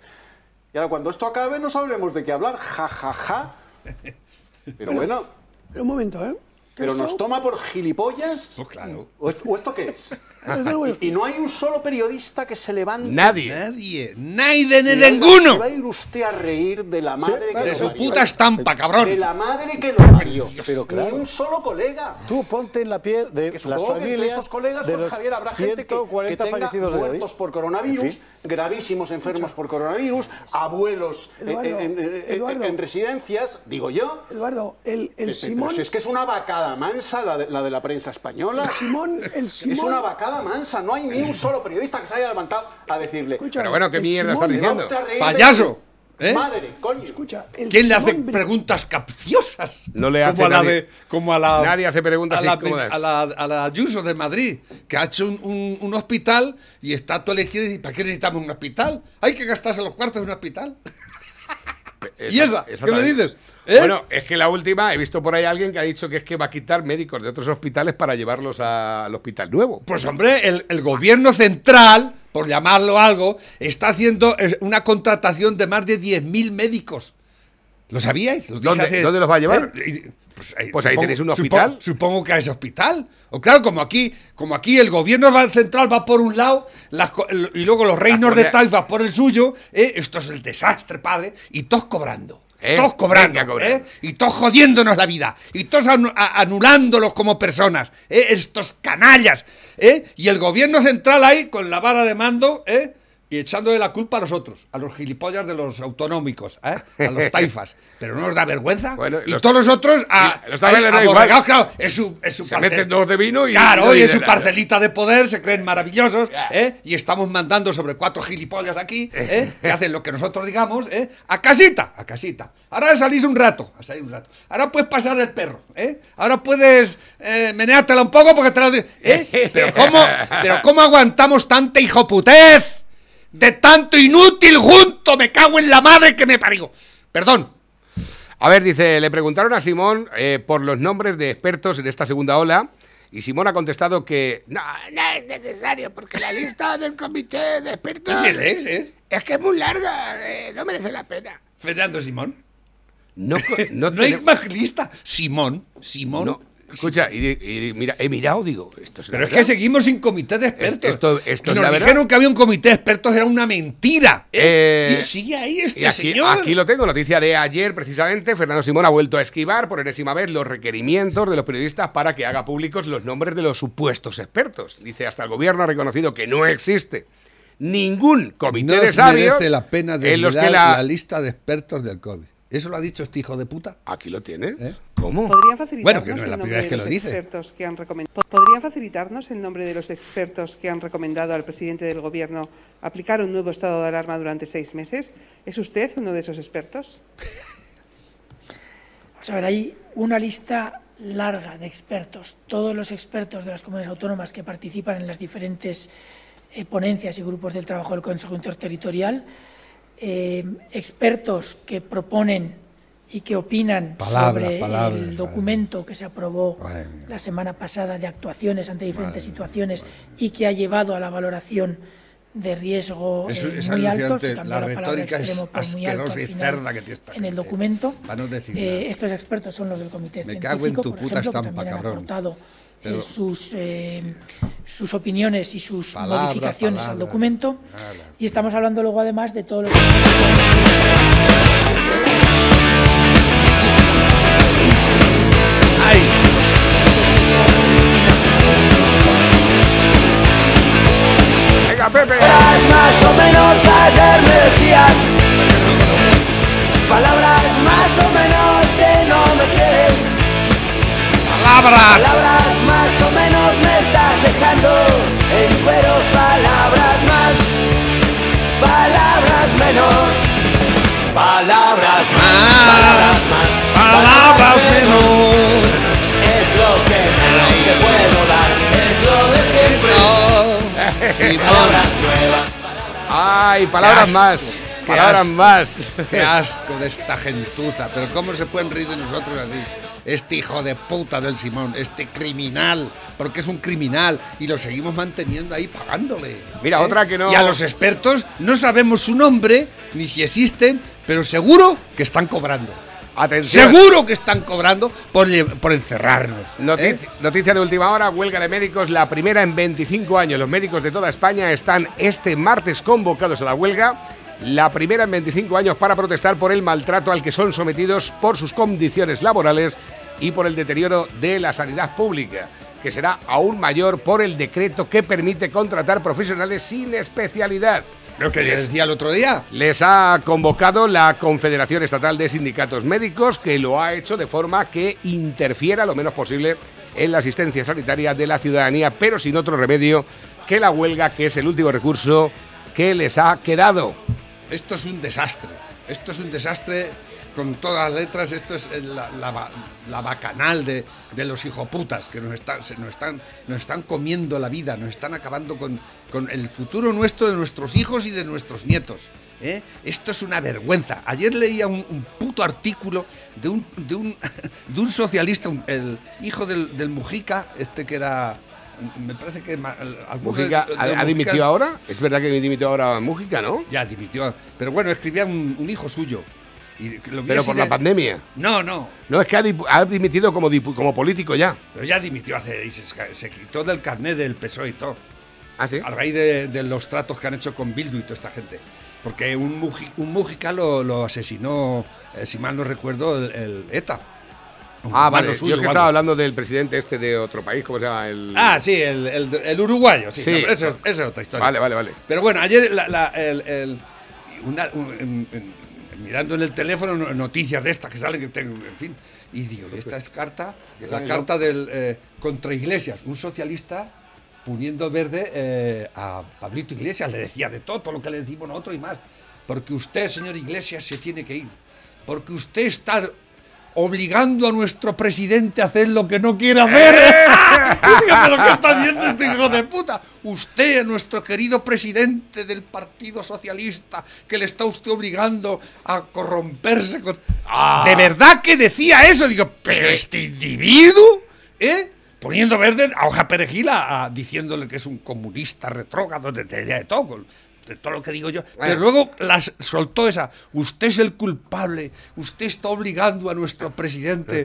Y ahora cuando esto acabe no sabremos de qué hablar, ja, ja, ja. Pero bueno, Pero un momento, ¿eh? ¿pero esto- nos toma por gilipollas? Pues claro. ¿O esto, o esto qué es? Y, no hay un solo periodista que se levante. Nadie. Nadie. Nadie ni ninguno. Va a ir usted a reír de la madre que de lo su parió. puta estampa, cabrón. De la madre que lo parió. Pero Ni un solo colega. Tú ponte en la piel de las las familias esos colegas, de pues, los Javier, habrá gente que, que 140 tenga fallecidos hoy. muertos por coronavirus, En fin. gravísimos enfermos por coronavirus, abuelos eh, Eduardo, en, en- Eduardo. en residencias, digo yo. Eduardo, el, el Simón. si es que es una vacada mansa la de la, de la prensa española. El Simón, el Simón. Es una vacada mansa, no hay ni un solo periodista que se haya levantado a decirle. Pero bueno, ¿qué mierda estás diciendo? Payaso. ¿Eh? Madre, coño. Escucha, el ¿Quién le hace preguntas capciosas? No le hace como a la nadie. de, como a la Nadie hace preguntas a la, incómodas. a la, a la Ayuso de Madrid que ha hecho un, un- un hospital y está todo elegido y dice, ¿para qué necesitamos un hospital? Hay que gastarse los cuartos de un hospital. ¿Y esa? ¿Qué le dices? ¿Eh? Bueno, es que la última, he visto por ahí a alguien que ha dicho que es que va a quitar médicos de otros hospitales para llevarlos al hospital nuevo. Pues hombre, el, el gobierno central, por llamarlo algo, está haciendo una contratación de más de 10.000 médicos. ¿Lo sabíais? Lo ¿Dónde- hace- dónde los va a llevar? ¿Eh? Pues ahí, Pues ahí tenéis un hospital. Supongo, supongo que a ese hospital. O claro, como aquí, como aquí el gobierno central va por un lado las y luego los reinos de Taifa por el suyo, ¿eh? esto es el desastre, padre, y todos cobrando. Eh, Todos cobrando, venga, cobrando. ¿eh? y todos jodiéndonos la vida, y todos anulándolos como personas, ¿eh? estos canallas, ¿eh? y el gobierno central ahí con la vara de mando, ¿eh? Y echándole la culpa a los otros, a los gilipollas de los autonómicos, ¿eh? a los taifas. Pero no nos da vergüenza. Bueno, y los- todos los otros a, los da aborregados, igual. claro, es su, es su Se parce- meten dos de vino y- Claro, y- es su parcelita de poder, se creen maravillosos, ¿eh? y estamos mandando sobre cuatro gilipollas aquí, ¿eh? que hacen lo que nosotros digamos, ¿eh? a casita, a casita. Ahora salís un rato, a salir un rato. Ahora puedes pasar el perro, ¿eh? Ahora puedes eh, meneártela un poco porque te lo digo, ¿eh? Pero ¿cómo, pero ¿cómo aguantamos tanta hijoputez? De tanto inútil junto, me cago en la madre que me parió. Perdón. A ver, dice, le preguntaron a Simón eh, por los nombres de expertos en esta segunda ola y Simón ha contestado que no, no es necesario porque la lista del comité de expertos Sí, es, es. es que es muy larga, eh, no merece la pena. Fernando Simón. No, no, hay más lista. Simón, Simón. no. Escucha, y, y mira, he mirado, digo, esto es la Pero es que seguimos sin comité de expertos. Esto- esto y es nos la verdad. dijeron que había un comité de expertos, era una mentira. ¿eh? Eh, y sigue ahí este Y aquí, señor. aquí lo tengo, noticia de ayer precisamente. Fernando Simón ha vuelto a esquivar por enésima vez los requerimientos de los periodistas para que haga públicos los nombres de los supuestos expertos. Dice, hasta el gobierno ha reconocido que no existe ningún comité no de os sabios merece la pena en de los que la... la... lista de expertos del COVID. ¿Eso lo ha dicho este hijo de puta? Aquí lo tiene. ¿Eh? ¿Cómo? ¿Podrían facilitarnos Bueno, que no es la el primera nombre vez que de lo los dice. expertos que han recomendado? ¿Podrían facilitarnos el nombre de los expertos que han recomendado al presidente del Gobierno aplicar un nuevo estado de alarma durante seis meses? ¿Es usted uno de esos expertos? Vamos a ver, hay una lista larga de expertos, todos los expertos de las comunidades autónomas que participan en las diferentes eh, ponencias y grupos del trabajo del Consejo Interterritorial, eh, expertos que proponen y que opinan Palabra, sobre palabra, el documento que se aprobó la semana pasada de actuaciones ante diferentes situaciones y que ha llevado a la valoración de riesgo Es- eh, es muy alto, se La la, retórica es extremo por muy alto asquerosa al y final cerda que tiene esta en el documento. No Eh, estos expertos son los del comité Me científico, cago en tu por puta ejemplo, que también cabrón. han aportado eh, Pero- sus, eh, sus opiniones y sus Palabra, modificaciones al palabra. documento. Nada. Y estamos hablando luego además de todo lo que... Venga, Pepe. Más o menos ayer me decían Palabras más o menos ¡Palabras! Palabras más o menos me estás dejando En cueros palabras más Palabras menos Palabras más Palabras más Palabras menos. Es lo que menos te puedo dar Es lo de siempre Palabras nuevas Ay, palabras Qué más. qué Palabras asco. más. Qué asco de esta gentuza. Pero ¿cómo se pueden reír de nosotros así? Este hijo de puta del Simón, este criminal, porque es un criminal y lo seguimos manteniendo ahí pagándole. Mira, otra que no- Y a los expertos no sabemos su nombre ni si existen, pero seguro que están cobrando. Atención. Seguro que están cobrando por, por encerrarnos. Noticia, ¿eh? noticia de última hora, huelga de médicos, la primera en 25 años. Los médicos de toda España están este martes convocados a la huelga, la primera en 25 años para protestar por el maltrato al que son sometidos por sus condiciones laborales y por el deterioro de la sanidad pública, que será aún mayor por el decreto que permite contratar profesionales sin especialidad. Lo que les decía el otro día. Les ha convocado la Confederación Estatal de Sindicatos Médicos, que lo ha hecho de forma que interfiera lo menos posible en la asistencia sanitaria de la ciudadanía, pero sin otro remedio que la huelga, que es el último recurso que les ha quedado. Esto es un desastre. Esto es un desastre con todas las letras. Esto es eh, la, la ba- la bacanal de, de los hijoputas que nos están, se- nos, están, nos están comiendo la vida, nos están acabando con, con el futuro nuestro, de nuestros hijos y de nuestros nietos. ¿eh? Esto es una vergüenza. Ayer leía un, puto artículo de un, de un, de un socialista, el hijo del, del Mujica, este que era. Me parece que. de- Mujica, de ¿ha, ha Mujica- dimitido ahora? Es verdad que dimitió ahora Mujica, ¿no? ya dimitió. Pero bueno, escribía un, un hijo suyo. Y lo vi Pero por la pandemia. No, no. No, es que ha, ha dimitido como, como político ya. Pero ya dimitió hace. Y se, se quitó del carnet del PSOE y todo. ¿Ah, sí? A raíz de, los tratos que han hecho con Bildu y toda esta gente. Porque un, Muji- un Mujica lo, lo asesinó, eh, si mal no recuerdo, el, el ETA. Ah, vale. suyo Yo es que estaba hablando del presidente este de otro país, ¿cómo se llama? El... Ah, sí, el, el- el uruguayo, sí. Sí. no, esa, es- esa es otra historia. Vale, vale, vale. Pero bueno, ayer la- la- el, el- una- un- en- en- mirando en el teléfono no- noticias de estas que salen, que tengo, en fin, y digo, ¿y esta es carta? ¿Qué La carta del eh, contra Iglesias, un socialista poniendo verde eh, a Pablito Iglesias, le decía de todo, todo lo que le decimos nosotros y más. Porque usted, señor Iglesias, se tiene que ir. Porque usted está obligando a nuestro presidente a hacer lo que no quiere hacer. Y digo, ¿Pero qué está haciendo este hijo de puta? Usted, nuestro querido presidente del Partido Socialista, que le está usted obligando a corromperse con... ¿De verdad que decía eso? Digo, pero este individuo, ¿eh? Poniendo verde a hoja perejila, a- diciéndole que es un comunista retrógrado, de, de, de todo, de todo lo que digo yo. Pero luego las soltó esa, usted es el culpable, usted está obligando a nuestro presidente.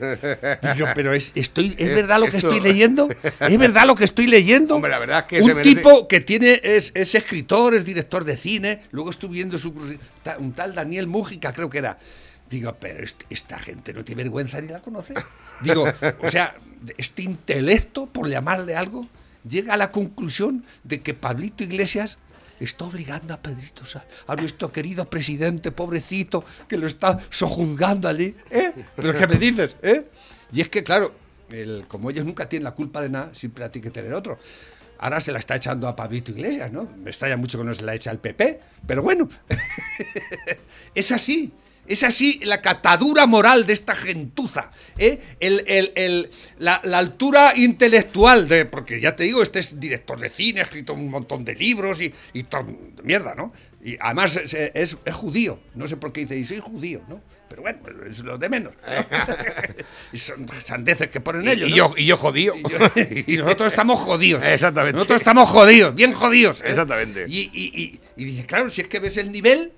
Digo, pero es, estoy, ¿es Es- verdad lo que esto- estoy leyendo? ¿Es verdad lo que estoy leyendo? Hombre, la verdad es que un merece- tipo que tiene es, es escritor, es director de cine, luego estuve viendo su, un tal Daniel Mújica, creo que era. Digo, pero est- esta gente no tiene vergüenza ni la conoce. Digo, o sea, este intelecto, por llamarle algo, llega a la conclusión de que Pablito Iglesias está obligando a Pedrito a nuestro querido presidente, pobrecito, que lo está sojuzgando allí. ¿eh? ¿Pero qué me dices? ¿eh? Y es que, claro, el- como ellos nunca tienen la culpa de nada, siempre la tiene que tener otro. Ahora se la está echando a Pablito Iglesias, ¿no? Me extraña mucho que no se la eche al PP, pero bueno, es así. Es así la catadura moral de esta gentuza. ¿eh? El- el- el- la, la altura intelectual de. Porque ya te digo, este es director de cine, ha escrito un montón de libros y, y todo mierda, ¿no? Y además es, es- es judío. No sé por qué dice, y soy judío, ¿no? Pero bueno, es lo de menos. ¿no? y son sandeces que ponen Y- ellos. y ¿no? yo- y yo jodido. Y, yo- y nosotros estamos jodidos. Exactamente. Nosotros estamos jodidos, bien jodidos. ¿eh? Exactamente. Y, y, y, y dices, claro, si es que ves el nivel,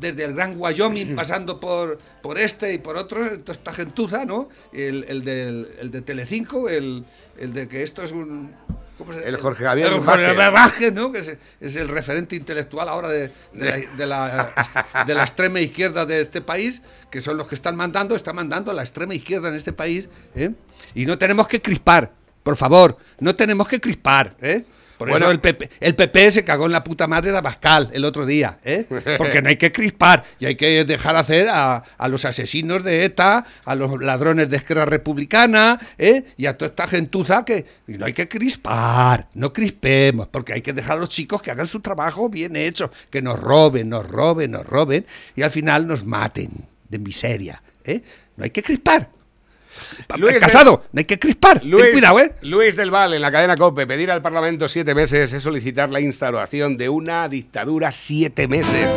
desde el Gran Wyoming pasando por, por este y por otro, toda esta gentuza, ¿no? El, el, del, el de Telecinco, el, el de que esto es un... ¿cómo se- El Jorge Javier el Jorge Vázquez. ¿no? Que es, es el referente intelectual ahora de, de la, de, la, de la extrema izquierda de este país, que son los que están mandando, está mandando a la extrema izquierda en este país, ¿eh? Y no tenemos que crispar, por favor, no tenemos que crispar, ¿eh? Por Bueno. eso el PP, el PP se cagó en la puta madre de Abascal el otro día, ¿eh? Porque no hay que crispar y hay que dejar hacer a, a los asesinos de ETA, a los ladrones de Esquerra Republicana, ¿eh? Y a toda esta gentuza que y no hay que crispar, no crispemos, porque hay que dejar a los chicos que hagan su trabajo bien hecho, que nos roben, nos roben, nos roben y al final nos maten de miseria, ¿eh? No hay que crispar. Luis del- Casado, no hay que crispar. Ten Luis, cuidado, ¿eh? Luis del Val, en la cadena COPE, pedir al Parlamento siete meses es solicitar la instauración de una dictadura siete meses.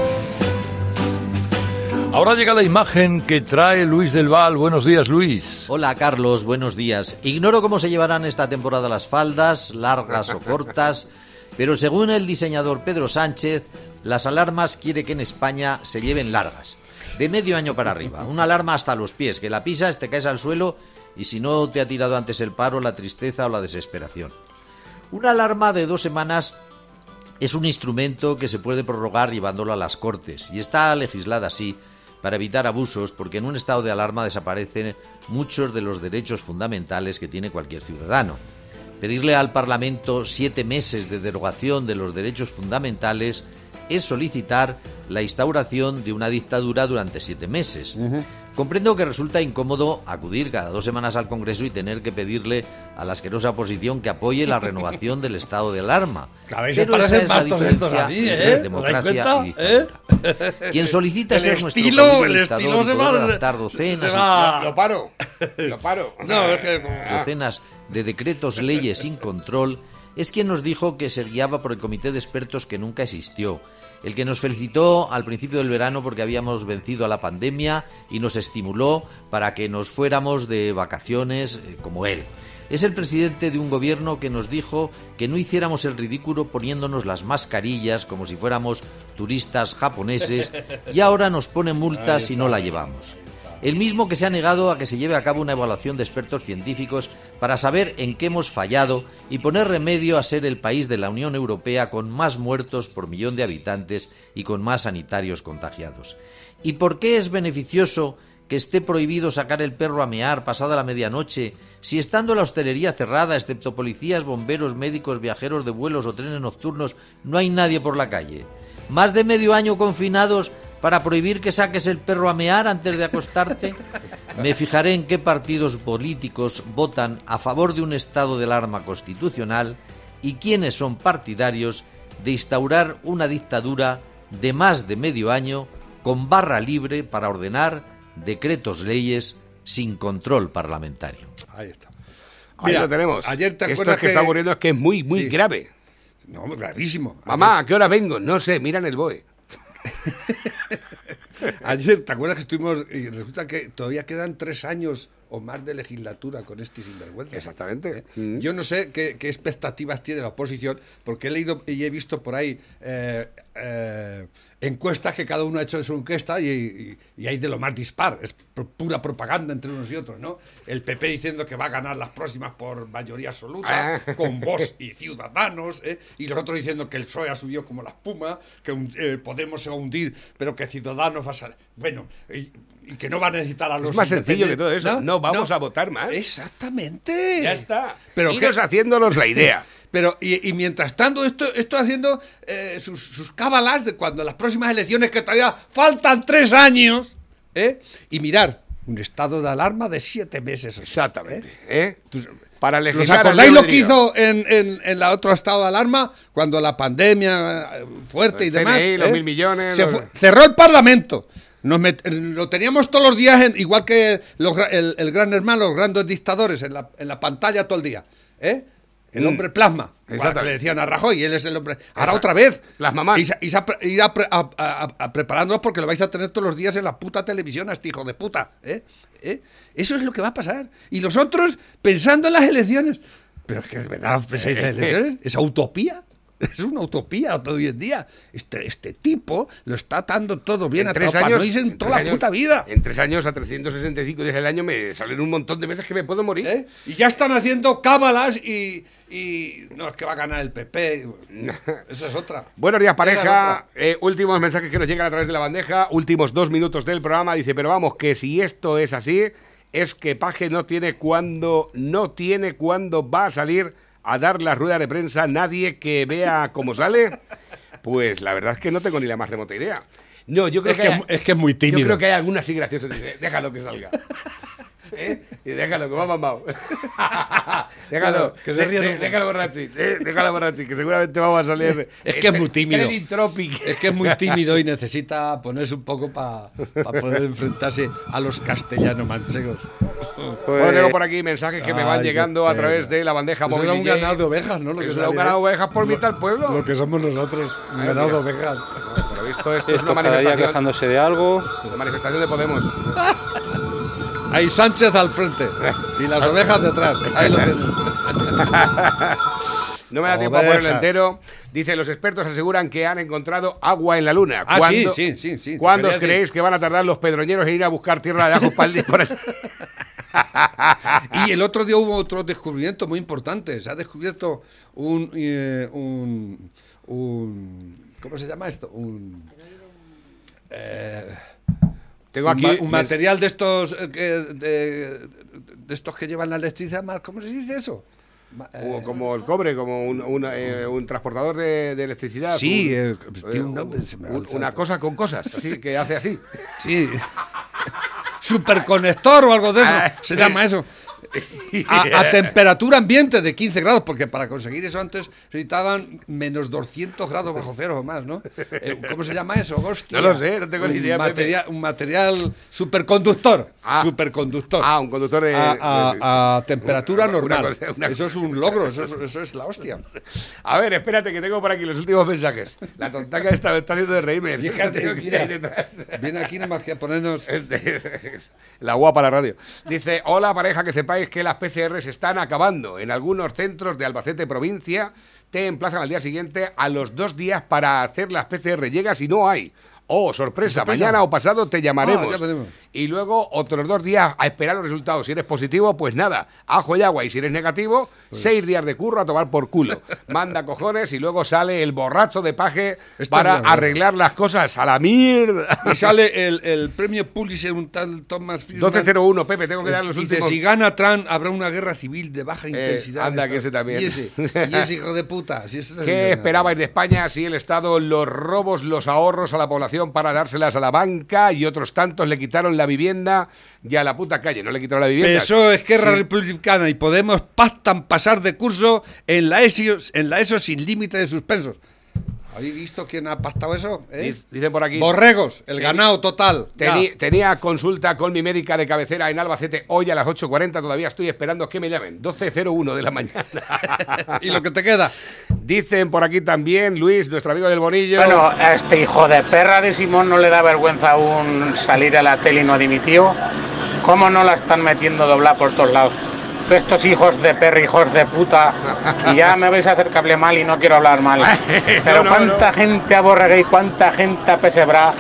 Ahora llega la imagen que trae Luis del Val. Buenos días, Luis. Hola Carlos, buenos días. Ignoro cómo se llevarán esta temporada las faldas, largas o cortas, pero según el diseñador Pedro Sánchez, las alarmas quiere que en España se lleven largas, de medio año para arriba. Una alarma hasta los pies, que la pisas, te caes al suelo y si no te ha tirado antes el paro, la tristeza o la desesperación. Una alarma de dos semanas es un instrumento que se puede prorrogar llevándolo a las Cortes y está legislada así para evitar abusos porque en un estado de alarma desaparecen muchos de los derechos fundamentales que tiene cualquier ciudadano. Pedirle al Parlamento siete meses de derogación de los derechos fundamentales es solicitar la instauración de una dictadura durante siete meses. Comprendo que resulta incómodo acudir cada dos semanas al Congreso y tener que pedirle a la asquerosa oposición que apoye la renovación del estado de alarma. Se Pero esa es la diferencia mí, ¿eh? ¿Os dais democracia y ¿Eh? Quien solicita El ser nuestro estilo- el estilo se va- se docenas y- va- Lo paro. Lo paro. No, es que- docenas de decretos, leyes sin control, es quien nos dijo que se guiaba por el comité de expertos que nunca existió, el que nos felicitó al principio del verano porque habíamos vencido a la pandemia y nos estimuló para que nos fuéramos de vacaciones eh, como él. Es el presidente de un gobierno que nos dijo que no hiciéramos el ridículo poniéndonos las mascarillas como si fuéramos turistas japoneses y ahora nos pone multas si no la llevamos. El mismo que se ha negado a que se lleve a cabo una evaluación de expertos científicos para saber en qué hemos fallado y poner remedio a ser el país de la Unión Europea con más muertos por millón de habitantes y con más sanitarios contagiados. ¿Y por qué es beneficioso que esté prohibido sacar el perro a mear pasada la medianoche si estando la hostelería cerrada, excepto policías, bomberos, médicos, viajeros de vuelos o trenes nocturnos, no hay nadie por la calle? Más de medio año confinados para prohibir que saques el perro a mear antes de acostarte? Me fijaré en qué partidos políticos votan a favor de un estado de alarma constitucional y quiénes son partidarios de instaurar una dictadura de más de medio año con barra libre para ordenar decretos leyes sin control parlamentario. Ahí está. Ahí Mira, lo tenemos. Ayer te Esto acuerdas es que, está ocurriendo es que es muy, muy Sí. grave. No, gravísimo. Mamá, ¿a qué hora vengo? No sé, mira en el BOE. Ayer, ¿te acuerdas que estuvimos y resulta que todavía quedan tres años o más de legislatura con este sinvergüenza? Exactamente. ¿Eh? Yo no sé qué, qué expectativas tiene la oposición, porque he leído y he visto por ahí eh, eh, encuestas que cada uno ha hecho su encuesta y, y- y hay de lo más dispar. Es pu- pura propaganda entre unos y otros, ¿no? El PP diciendo que va a ganar las próximas por mayoría absoluta, Ah. con Vox y Ciudadanos, ¿eh? y los otros diciendo que el PSOE ha subido como la espuma, que un- eh, Podemos se va a hundir, pero que Ciudadanos va a salir. Bueno, y, y que no va a necesitar a los Es más sencillo que todo eso. No, vamos a votar más. Exactamente. Ya está. Pero Iros que- haciéndonos la idea. Pero, y, y mientras tanto, esto, esto haciendo eh, sus, sus cábalas de cuando las próximas elecciones, que todavía faltan tres años, ¿eh? y mirar, un estado de alarma de siete meses. Exactamente. ¿eh? Tú- Para ¿Os acordáis lo que hizo en, en, en la otro estado de alarma? Cuando la pandemia eh, fuerte y demás. CNI, los ¿eh? mil millones, Se los- fue- cerró el Parlamento. Nos met- lo teníamos todos los días, en- igual que los el, el gran hermano, los grandes dictadores, en la, en la pantalla todo el día. ¿eh? El Mm. hombre plasma. Igual que Exactamente. le decían a Rajoy, él es el hombre. Ahora Exacto. otra vez. Plasmaman. Y, sa- y a, pre- a- a- a- preparándonos porque lo vais a tener todos los días en la puta televisión a este hijo de puta. ¿eh? ¿eh? Eso es lo que va a pasar. Y los otros pensando en las elecciones. Pero es que de verdad pensáis en las elecciones. ¿Es utopía? Es una utopía hoy en día. Este, este tipo lo está atando todo bien En a tres años, no en toda la años- puta vida. En tres años a 365 días del año me salen un montón de veces que me puedo morir. ¿Eh? Y ya están haciendo cábalas y, y. No, es que va a ganar el PP. Esa es otra. Buenos días, es pareja. Eh, últimos mensajes que nos llegan a través de la bandeja. Últimos dos minutos del programa. Dice, pero vamos, que si esto es así, es que Paje no tiene cuándo, no tiene cuándo va a salir a dar la rueda de prensa nadie que vea cómo sale. Pues la verdad es que no tengo ni la más remota idea. No, yo creo Es que, que hay- es- que es muy Yo tímido. creo que hay alguna así graciosa. Dice, déjalo que salga. ¿Eh? Y déjalo, que va mamado. déjalo, Que se ríe déjalo borrachi, eh, déjalo borrachi, que seguramente vamos a salir. Es que es muy Tre- tímido. Es que es muy tímido y necesita ponerse un poco para poder enfrentarse a los castellano manchegos. Bueno, tengo por aquí mensajes que me van Ay, llegando a través de la bandeja Eso móvil. era un ganado de ovejas, ¿no? Lo que era un ganado de ¿eh? ovejas por mitad del pueblo. Lo que somos nosotros, un Ay, ganado de ovejas. Por lo visto, esto es Esto una cada día manifestación. quejándose de algo. Una manifestación de Podemos. Hay Sánchez al frente y las ovejas detrás. Ahí lo tienen. No me da tiempo a ponerlo entero. Dice, los expertos aseguran que han encontrado agua en la luna. Ah, sí, ¿Cuándo- sí, sí, sí, ¿Cuándo os quería decir. creéis que van a tardar los pedroñeros en ir a buscar tierra de ajos para el día? por Y el otro día hubo otro descubrimiento muy importante. Se ha descubierto un, eh, un, un- ¿cómo se llama esto? Un eh, Tengo un aquí ma- un, material de estos eh, que, de, de estos que llevan la electricidad. más- ¿Cómo se dice eso? O eh, como el cobre, como un, un, eh, un transportador de, de electricidad. Sí, eh, un- nombre, una cosa con cosas, así que hace así. Sí. Superconector o algo de eso. Ah, se llama eso. A, a temperatura ambiente de 15 grados, porque para conseguir eso antes necesitaban menos 200 grados bajo cero o más, ¿no? Eh, ¿Cómo se llama eso? Hostia. No lo sé, no tengo ni idea. Material, un material superconductor. Ah. superconductor. Ah, un conductor de... a, a- a temperatura Una normal. cosa- una eso es un logro, eso es, eso es la hostia. A ver, espérate, que tengo por aquí los últimos mensajes. La tontaca esta me está haciendo de reírme. Fíjate, mira. Viene aquí nada más que a ponernos. La guapa la radio. Dice, hola pareja, que sepáis que las PCR se están acabando. En algunos centros de Albacete provincia te emplazan al día siguiente a los dos días para hacer las PCR. Llegas y no hay. Oh, sorpresa, Sorpresa. mañana o pasado te llamaremos. Ah. Y luego otros dos días a esperar los resultados. Si eres positivo, pues nada, ajo y agua. Y si eres negativo, Pues seis días de curro a tomar por culo. Manda cojones y luego sale el borracho de paje Esto para arreglar las cosas a la mierda. Y sale el, el premio Pulitzer, un tal Thomas Friedman. 1201, Pepe, tengo que dar los Dice, últimos. si gana Trump, habrá una guerra civil de baja intensidad. Eh, anda, Esto- que ese también. Y ese, y ese hijo de puta. si ¿Qué dice esperabais de España si el Estado los robos, los ahorros a la población para dárselas a la banca y otros tantos le quitaron la vivienda y a la puta calle? No le quitaron la vivienda. PSOE, Esquerra Sí. Republicana y Podemos pactan pasar de curso en la ESO, en la ESO sin límite de suspensos. ¿Habéis visto quién ha pactado eso? eh? Por aquí. Borregos, el Teni- ganado total. tenía consulta con mi médica de cabecera en Albacete hoy a las 8.40. Todavía estoy esperando que me llamen. 12.01 de la mañana. ¿Y lo que te queda? Dicen por aquí también, Luis, nuestro amigo del Bonillo. Bueno, a este hijo de perra de Simón no le da vergüenza aún salir a la tele y no dimitió. ¿Cómo no la están metiendo doblar por todos lados? Estos hijos de perra, hijos de puta. Y ya me vais a hacer cable mal y no quiero hablar mal. Pero No, no, cuánta gente aborregué y cuánta gente apesebra.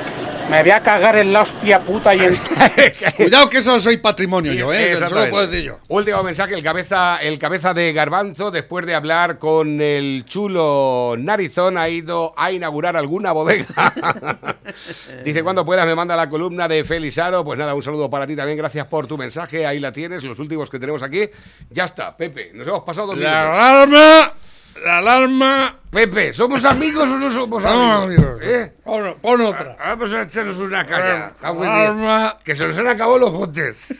Me voy a cagar en la hostia puta y en... Cuidado que eso soy patrimonio yo, ¿eh? Eso lo puedo decir yo. Último mensaje, el cabeza, el cabeza de Garbanzo, después de hablar con el chulo Narizón, ha ido a inaugurar alguna bodega. Dice, cuando puedas me manda la columna de Felizaro. Pues nada, un saludo para ti también, gracias por tu mensaje, ahí la tienes, los últimos que tenemos aquí. Ya está, Pepe, nos hemos pasado dos La minutos. La alarma. Pepe, ¿somos amigos o no somos No, amigos? ¿Eh? Pon, pon otra. Vamos a echarnos una caña. Alarma. Que se nos han acabado los botes.